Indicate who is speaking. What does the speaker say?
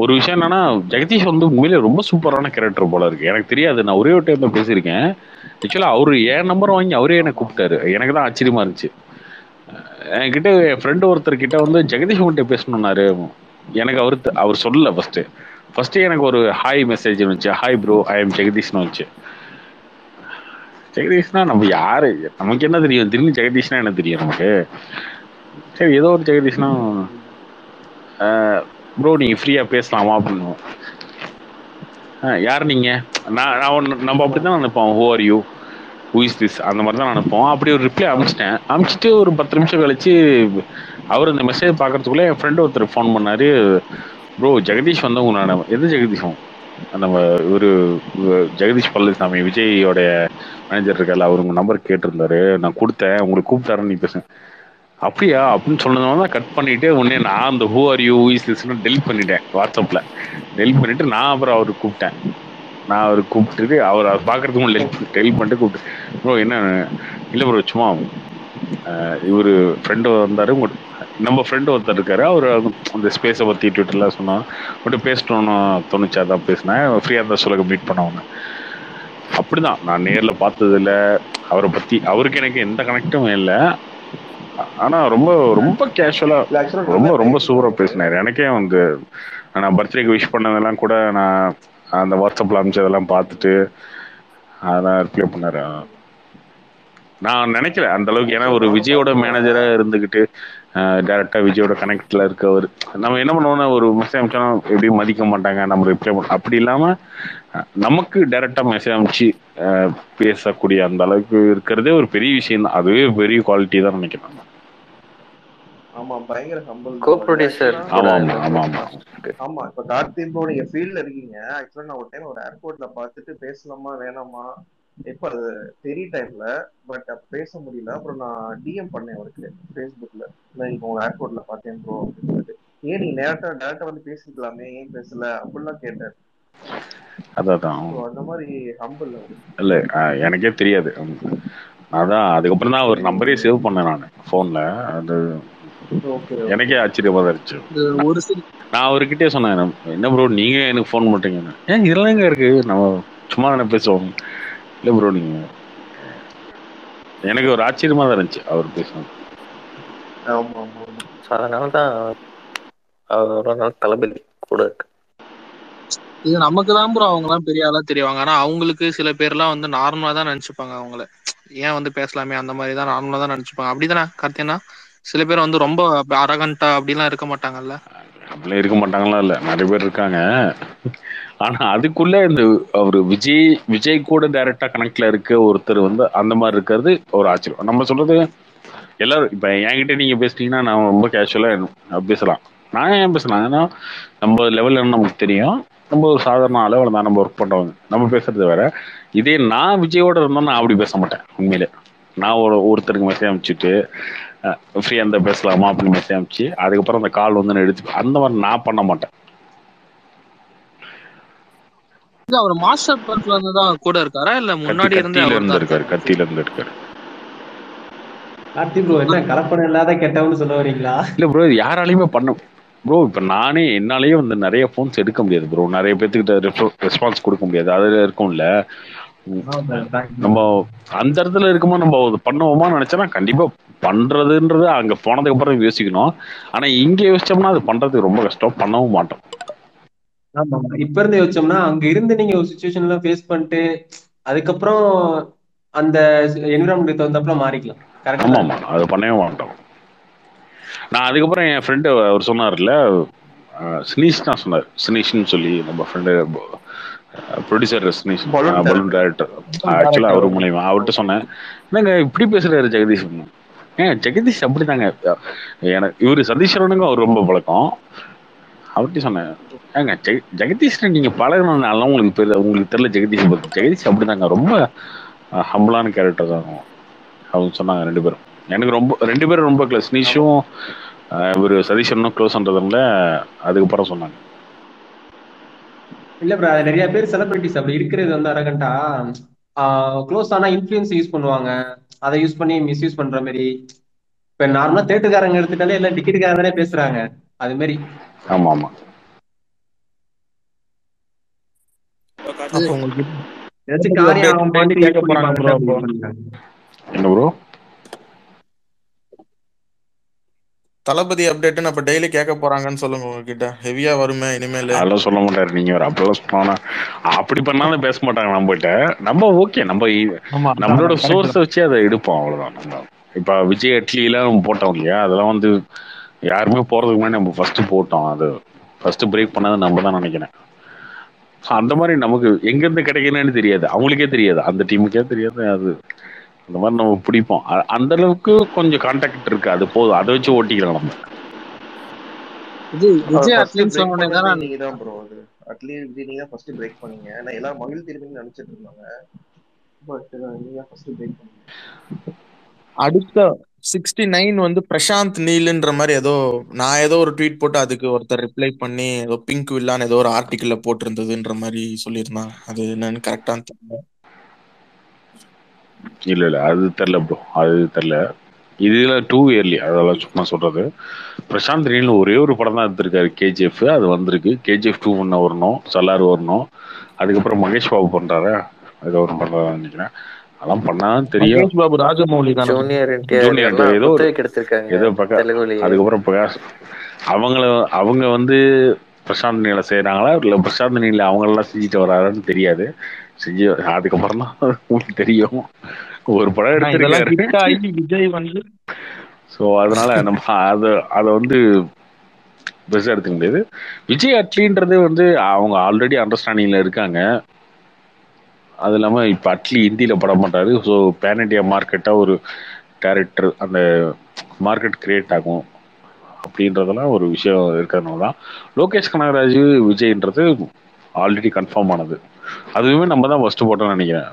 Speaker 1: ஒரு விஷயம் என்னன்னா ஜெகதீஷ் வந்து உண்மையிலே ரொம்ப சூப்பரான கேரக்டர் போல இருக்கு. எனக்கு தெரியாது நான் ஒரே ஒரு டைம் தான் பேசியிருக்கேன். ஆக்சுவலா அவரு என் நம்பர் வாங்கி அவரே என்னை கூப்பிட்டாரு. எனக்கு தான் ஆச்சரியமா இருந்துச்சு. என்கிட்ட என் ஃப்ரெண்டு ஒருத்தர் கிட்ட வந்து ஜெகதீஷ் உங்கள்கிட்ட பேசணும்னாரு எனக்கு அவர் அவர் சொல்லல ஃபர்ஸ்ட் ஃபர்ஸ்ட் எனக்கு ஒரு ஹாய் மெசேஜ் வந்துச்சு. ஹாய் ப்ரோ ஐ எம் ஜெகதீஷ்னு வந்துச்சு. ஜெகதீஷ்னா நம்ம யாரு? நமக்கு என்ன தெரியும்? திடீர்னு ஜெகதீஷ்னா என்ன தெரியும் நமக்கு? சரி ஏதோ ஒரு ஜெகதீஷ்னா ப்ரோ நீங்க ஃப்ரீயா பேசலாமா அப்படின்னு. ஆ யார் நீங்க? நான் நான் ஒண்ணு- நம்ம அப்படிதான் நினைப்போம். Who are you who is this அந்த மாதிரி தான் நினைப்போம். அப்படி ஒரு ரிப்ளை அனுப்பிச்சிட்டேன் அனுப்பிச்சிட்டு ஒரு பத்து நிமிஷம் கழிச்சு அவர் இந்த மெசேஜ் பார்க்கறதுக்குள்ளே என் ஃப்ரெண்டு ஒருத்தர் ஃபோன் பண்ணாரு. ப்ரோ ஜெகதீஷ் வந்து நான். எது ஜெகதீஷும்? நம்ம ஒரு ஜெகதீஷ் பழனிசாமி விஜயோடைய மேனேஜர் இருக்கார்ல அவர் உங்க நம்பர் கேட்டிருந்தாரு. நான் கொடுத்தேன். உங்களுக்கு கூப்பிட்டாருன்னு நீ பேசுங்க அப்படியா? அப்படின்னு சொன்னதுனால தான் கட் பண்ணிட்டு உடனே நான் அந்த ஹூ ஆர் யூ இஸ் லிஸ்ட்னு டெலிட் பண்ணிட்டேன் வாட்ஸ்அப்பில் டெலிட் பண்ணிட்டு நான் அப்புறம் அவருக்கு கூப்பிட்டேன். நான் அவர் கூப்பிட்டுட்டு அவர் அவர் பார்க்கறதுக்கு முன்னாடி டெலிட் பண்ணிட்டு கூப்பிட்டு ப்ரோ என்ன? இல்லை ப்ரோ சும்மா இவர் ஃப்ரெண்டு வந்தார் உங்கள் நம்ம ஃப்ரெண்டு ஒருத்தர் இருக்காரு அவர் அந்த ஸ்பேஸை பற்றி ட்விட்டர்லாம் சொன்னோம் மட்டும் பேசணும்னு தோணுச்சா அதான் பேசினேன். ஃப்ரீயாக இருந்தால் சொல்லுங்க மீட் பண்ணவங்க அப்படிதான். நான் நேரில் பார்த்ததில்ல. அவரை பற்றி அவருக்கு எனக்கு எந்த கனெக்டும் இல்லை. ஆனா ரொம்ப ரொம்ப கேஷுவலா ரொம்ப ரொம்ப சூப்பரா பேசினாரு. எனக்கே வந்து நான் பர்த்டேக்கு விஷ் பண்ணதெல்லாம் கூட நான் அந்த வாட்ஸ்அப்ல அனுப்பிச்சதெல்லாம் பார்த்துட்டு அதான் ரிப்ளை பண்ணாரு. நான் நினைக்கல அந்த அளவுக்கு. ஏன்னா ஒரு விஜயோட மேனேஜரா இருந்துகிட்டு டேரக்டா விஜயோட கனெக்ட்ல இருக்கவர். நம்ம என்ன பண்ணுவோம்னா ஒரு மெசேஜ் அனுப்பிச்சோம்னா எப்படி மதிக்க மாட்டாங்க நம்ம ரிப்ளை பண்ண அப்படி இல்லாம அஹ், நமக்கு டைரக்டா மெசேஜ் அஹ், பேசக்கூடிய அந்த அளவுக்கு இருக்கிறதே ஒரு பெரிய விஷயம் தான் அதுவே பெரிய குவாலிட்டி தான் நினைக்கிறேன்
Speaker 2: ஆமா பயங்கர ஹம்பிள்
Speaker 3: கோ ப்ரொடியூசர்
Speaker 1: ஆமா ஆமா ஆமா ஆமா
Speaker 2: ஆமா. இப்ப கார்த்தி ப்ரோ நீங்க ஃபீல்ட்ல இருக்கீங்க. ஆக்சுவலா நான் ஒரு டைம் ஒரு ஏர்போர்ட்ல பார்த்துட்டு பேசலாமா வேணாமா? எப்ப அது தெரிய டைம்ல பட் பேச முடியல. அப்புறம் நான் டிஎம் பண்ணேன் அவருக்கு ஃபேஸ்புக்ல நான் இப்போ உங்க ஏர்போர்ட்ல பார்த்தேன் ப்ரோ அப்படின்னு சொல்லிட்டு. ஏன் நீ நேரட்டா டேரக்டா வந்து பேசிக்கலாமே ஏன் பேசல? அப்படிலாம் கேட்டேன்
Speaker 1: அதான்
Speaker 2: அந்த மாதிரி ஹம்பிள்
Speaker 1: இல்ல எனக்கே தெரியாது. அதான் அதுக்கப்புறம் தான் அவர் நம்பரே சேவ் பண்ணேன் நான் போன்ல அது
Speaker 2: ஓகே
Speaker 1: எனக்கே ஆச்சரியமா தான் இருந்துச்சு
Speaker 4: ஒரு
Speaker 1: நான் அவர்கிட்டயே சொன்னேன் என்ன ப்ரோ நீங்க எனக்கு ஃபோன் பண்றீங்கன்னு ஏன் இதெல்லாம் இருக்கு? நம்ம சும்மா தானே பேசுவோம். இல்ல ப்ரோ நீங்க எனக்கு ஒரு ஆச்சரியமா தான் இருந்துச்சு அவர்
Speaker 3: ஸோ அதனால தான் அவரோட நாள் தளபதி கூட இருக்கு.
Speaker 4: இது நமக்கு தான் ப்ரோ அவங்க எல்லாம் பெரிய ஆளா தெரிவாங்க. ஆனா அவங்களுக்கு சில பேர்லாம் வந்து நார்மலா தான் நினைச்சுப்பாங்க அவங்கள. ஏன் வந்து பேசலாமே அந்த மாதிரி தான் நார்மலா தான் நினைச்சுப்பாங்க. அப்படிதானே கார்த்தினா சில பேர் வந்து ரொம்ப அரகண்டா அப்படிலாம் இருக்க மாட்டாங்கல்ல?
Speaker 1: அப்படிலாம் இருக்க மாட்டாங்களா? இல்ல நிறைய பேர் இருக்காங்க. ஆனா அதுக்குள்ள இந்த அவர் விஜய் விஜய் கூட டைரக்டா கனெக்ட்ல இருக்க ஒருத்தர் வந்து அந்த மாதிரி இருக்கிறது ஒரு ஆச்சரியம். நம்ம சொல்றது எல்லாரும் இப்ப என்கிட்ட நீங்க பேசிட்டீங்கன்னா நான் ரொம்ப கேஷுவலா பேசலாம். நான் ஏன் பேசலாம்? ஏன்னா நம்ம லெவல் என்ன நமக்கு தெரியும். நம்ம ஒரு சாதாரண அளவில் தான் நம்ம ஒர்க் பண்றவங்க. நம்ம பேசுறது வேற. இதே நான் விஜயோட இருந்தோம் நான் அப்படி பேச மாட்டேன் உண்மையிலே. நான் ஒரு ஒருத்தருக்கு மெசேஜ் அனுப்பிச்சிட்டு ஃப்ரீயா இருந்தா பேசலாமா அப்படின்னு மெசேஜ் அனுப்பிச்சு அதுக்கப்புறம் அந்த கால் வந்து நான் எடுத்து அந்த மாதிரி நான் பண்ண மாட்டேன்.
Speaker 4: அவர் மாஸ்டர் பர்ஸ்ல இருந்து தான் கூட இருக்காரா? இல்ல முன்னாடி இருந்து
Speaker 1: இருந்து
Speaker 4: தான்
Speaker 1: இருக்காரு கத்தியில இருந்து இருக்காரு.
Speaker 5: கார்த்தி ப்ரோ என்ன கலப்படம் இல்லாத கெட்டவன்னு சொல்ல வரீங்களா?
Speaker 1: இல்ல ப்ரோ யாராலையுமே பண்ண ப்ரோ இப்ப நானே என்னாலேயே வந்து நிறைய ஃபோன்ஸ் எடுக்க முடியாது ப்ரோ நிறைய பேத்துக்கிட்ட ரெஸ்பான்ஸ் கொடுக்க முடியாது. அதுல இருக்கும்ல நம்ம அந்த இடத்துல இருக்கும்போது நம்ம பண்ணுவோமா நினைச்சோன்னா கண்டிப்பா பண்றதுன்றது அங்க போனதுக்கு அப்புறம் யோசிக்கணும். ஆனா இங்க யோசிச்சோம்னா அது பண்றதுக்கு ரொம்ப கஷ்டம். பண்ணவும் மாட்டோம்.
Speaker 5: ஆமா. இப்ப இருந்து யோசிச்சோம்னா அங்க இருந்து நீங்க ஒரு சுச்சுவேஷன்ல ஃபேஸ் பண்ணிட்டு அதுக்கப்புறம் அந்த என்விரான்மெண்ட் தகுந்தப்பல மாறிக்கலாம்.
Speaker 1: ஆமா ஆமா அது பண்ணவே மாட்டோம். நான் அதுக்கப்புறம் என் ஃப்ரெண்டு அவர் சொன்னார்ல ஸ்னீஷ் தான் சொன்னார். ஸ்னீஷ்னு சொல்லி நம்ம friend producer Sneesh
Speaker 2: Balloon
Speaker 1: balloon director ஆக்சுவலாக அவர் மூலியமா. அவர்கிட்ட சொன்னேன் என்னங்க இப்படி பேசுறாரு ஜெகதீஷ் ஏன் ஜெகதீஷ் அப்படிதாங்க எனக்கு இவரு சதீஸ்வரனுங்க அவர் ரொம்ப பழக்கம். அவர்கிட்ட சொன்னேன் ஏங்க ஜெக ஜெகதீஷ் நீங்க பழகினால உங்களுக்கு பெரிய உங்களுக்கு தெரியல ஜெகதீஷ் பத்தி. ஜெகதீஷ் அப்படிதாங்க ரொம்ப ஹம்பிளான கேரக்டர் தான் அவங்க சொன்னாங்க ரெண்டு பேரும். எனக்கு ரொம்ப ரெண்டு பேரும் ரொம்ப க்ளோஸ் ஸ்னீஷும் இவர் சதீஷனும் க்ளோஸ்ன்றதுனால அதுக்கப்புறம் சொன்னாங்க.
Speaker 5: இல்ல ப்ரோ நிறைய பேர் செலிபிரிட்டிஸ் அப்படி இருக்கிறது வந்து அரகண்டா. க்ளோஸ் ஆனா இன்ஃபுளுன்ஸ் யூஸ் பண்ணுவாங்க. அதை யூஸ் பண்ணி மிஸ்யூஸ் பண்ற மாதிரி. இப்ப நார்மலா தேட்டருக்காரங்க எடுத்துட்டாலே எல்லாம் டிக்கெட்டுக்காரங்களே பேசுறாங்க. அது மாதிரி.
Speaker 1: ஆமா ஆமா என்ன ப்ரோ
Speaker 6: தளபதி அப்டேட்னு அப்ப டெய்லி கேட்க போறாங்கன்னு சொல்லுங்க உங்ககிட்ட. ஹெவியா வருமே இனிமேல்.
Speaker 1: அதெல்லாம் சொல்ல மாட்டாரு. நீங்க வேற அப்பெல்லாம் சொன்னா அப்படி பண்ணாலும் பேச மாட்டாங்க நம்மகிட்ட. நம்ம ஓகே நம்ம நம்மளோட சோர்ஸை. வச்சு அதை எடுப்போம் அவ்வளவுதான். நம்ம இப்ப விஜய் அட்லி எல்லாம் போட்டோம் இல்லையா? அதெல்லாம் வந்து யாருமே போறதுக்கு முன்னாடி நம்ம ஃபர்ஸ்ட் போட்டோம். அது ஃபர்ஸ்ட் பிரேக் பண்ணது நம்ம தான் நினைக்கிறேன். அந்த மாதிரி நமக்கு எங்க இருந்து கிடைக்கணும்னு தெரியாது. அவங்களுக்கே தெரியாது. அந்த டீமுக்கே தெரியாது. அது அந்த மாதிரி நம்ம பிடிப்போம். அந்த அளவுக்கு கொஞ்சம் கான்டாக்ட் இருக்கு. அது போதும். அதை வச்சு ஓட்டிக்கலாம் நம்ம.
Speaker 4: இது விஜய் தான்
Speaker 2: நீங்க தான். ப்ரோ அது அட்லி விஜய் நீங்க தான் ஃபர்ஸ்ட் பிரேக் பண்ணீங்க. ஏன்னா எல்லாரும் மகிழ் திரும்பின்னு நினைச்சிட்டு இருந்தாங்க. பட் நீங்க தான் ஃபர்ஸ்ட் பிரேக் பண்ணீங்க.
Speaker 6: அடுத்த சிக்ஸ்டி நைன் வந்து பிரசாந்த் நீல்ன்ற மாதிரி ஏதோ நான் ஏதோ ஒரு ட்வீட் போட்டு அதுக்கு ஒருத்தர் ரிப்ளை பண்ணி ஏதோ பிங்க் வில்லான்னு ஏதோ ஒரு ஆர்டிக்கல்ல போட்டிருந்ததுன்ற மாதிரி சொல்லியிருந்தான் அது என்னன்னு கரெக்டா தெரியல.
Speaker 1: இல்ல இல்ல அது தெரில ப்ரோ அது தெரில இதுல டூ இயர்லி அதெல்லாம் சும்மா சொல்றது. பிரசாந்த் நீல் ஒரே ஒரு படம் தான் எடுத்திருக்காரு கேஜிஎஃப் அது வந்திருக்கு. கேஜிஎஃப் டூ ஒன்று வரணும். சலார் வரணும். அதுக்கப்புறம் மகேஷ் பாபு பண்றாரு? ஏதோ ஒரு பண்றாரு நினைக்கிறேன். அதெல்லாம் பண்ணாதான் தெரியும்.
Speaker 6: மகேஷ் பாபு ராஜமௌலி தானே
Speaker 3: ஜூனியர்
Speaker 1: ஜூனியர் ஏதோ ஏதோ அதுக்கப்புறம் பிரகாஷ். அவங்கள அவங்க வந்து பிரசாந்த் நீல செய்யறாங்களா? இல்ல பிரசாந்த் நீல அவங்க எல்லாம் செஞ்சுட்டு வராருன்னு தெரியாது. செஞ்சு அதுக்கப்புறம் தான் உங்களுக்கு தெரியும். ஒரு படம் எடுத்திருக்காரு.
Speaker 6: விஜய் வந்து
Speaker 1: ஸோ அதனால நம்ம அதை அதை வந்து பெருசாக எடுத்துக்க முடியாது. விஜய் அட்லின்றது வந்து அவங்க ஆல்ரெடி அண்டர்ஸ்டாண்டிங்ல இருக்காங்க. அது இல்லாமல் இப்போ அட்லி ஹிந்தியில் பட மாட்டாரு ஸோ பேன் இண்டியா மார்க்கெட்டாக ஒரு கேரக்டர் அந்த மார்க்கெட் கிரியேட் ஆகும். அப்படின்றதெல்லாம் ஒரு விஷயம் இருக்கிறதுனால தான் லோகேஷ் கனகராஜ் விஜய்ன்றது ஆல்ரெடி கன்ஃபார்ம் ஆனது. அதுவுமே நம்ம தான் ஃபர்ஸ்ட் போட்டோம்னு நினைக்கிறேன்.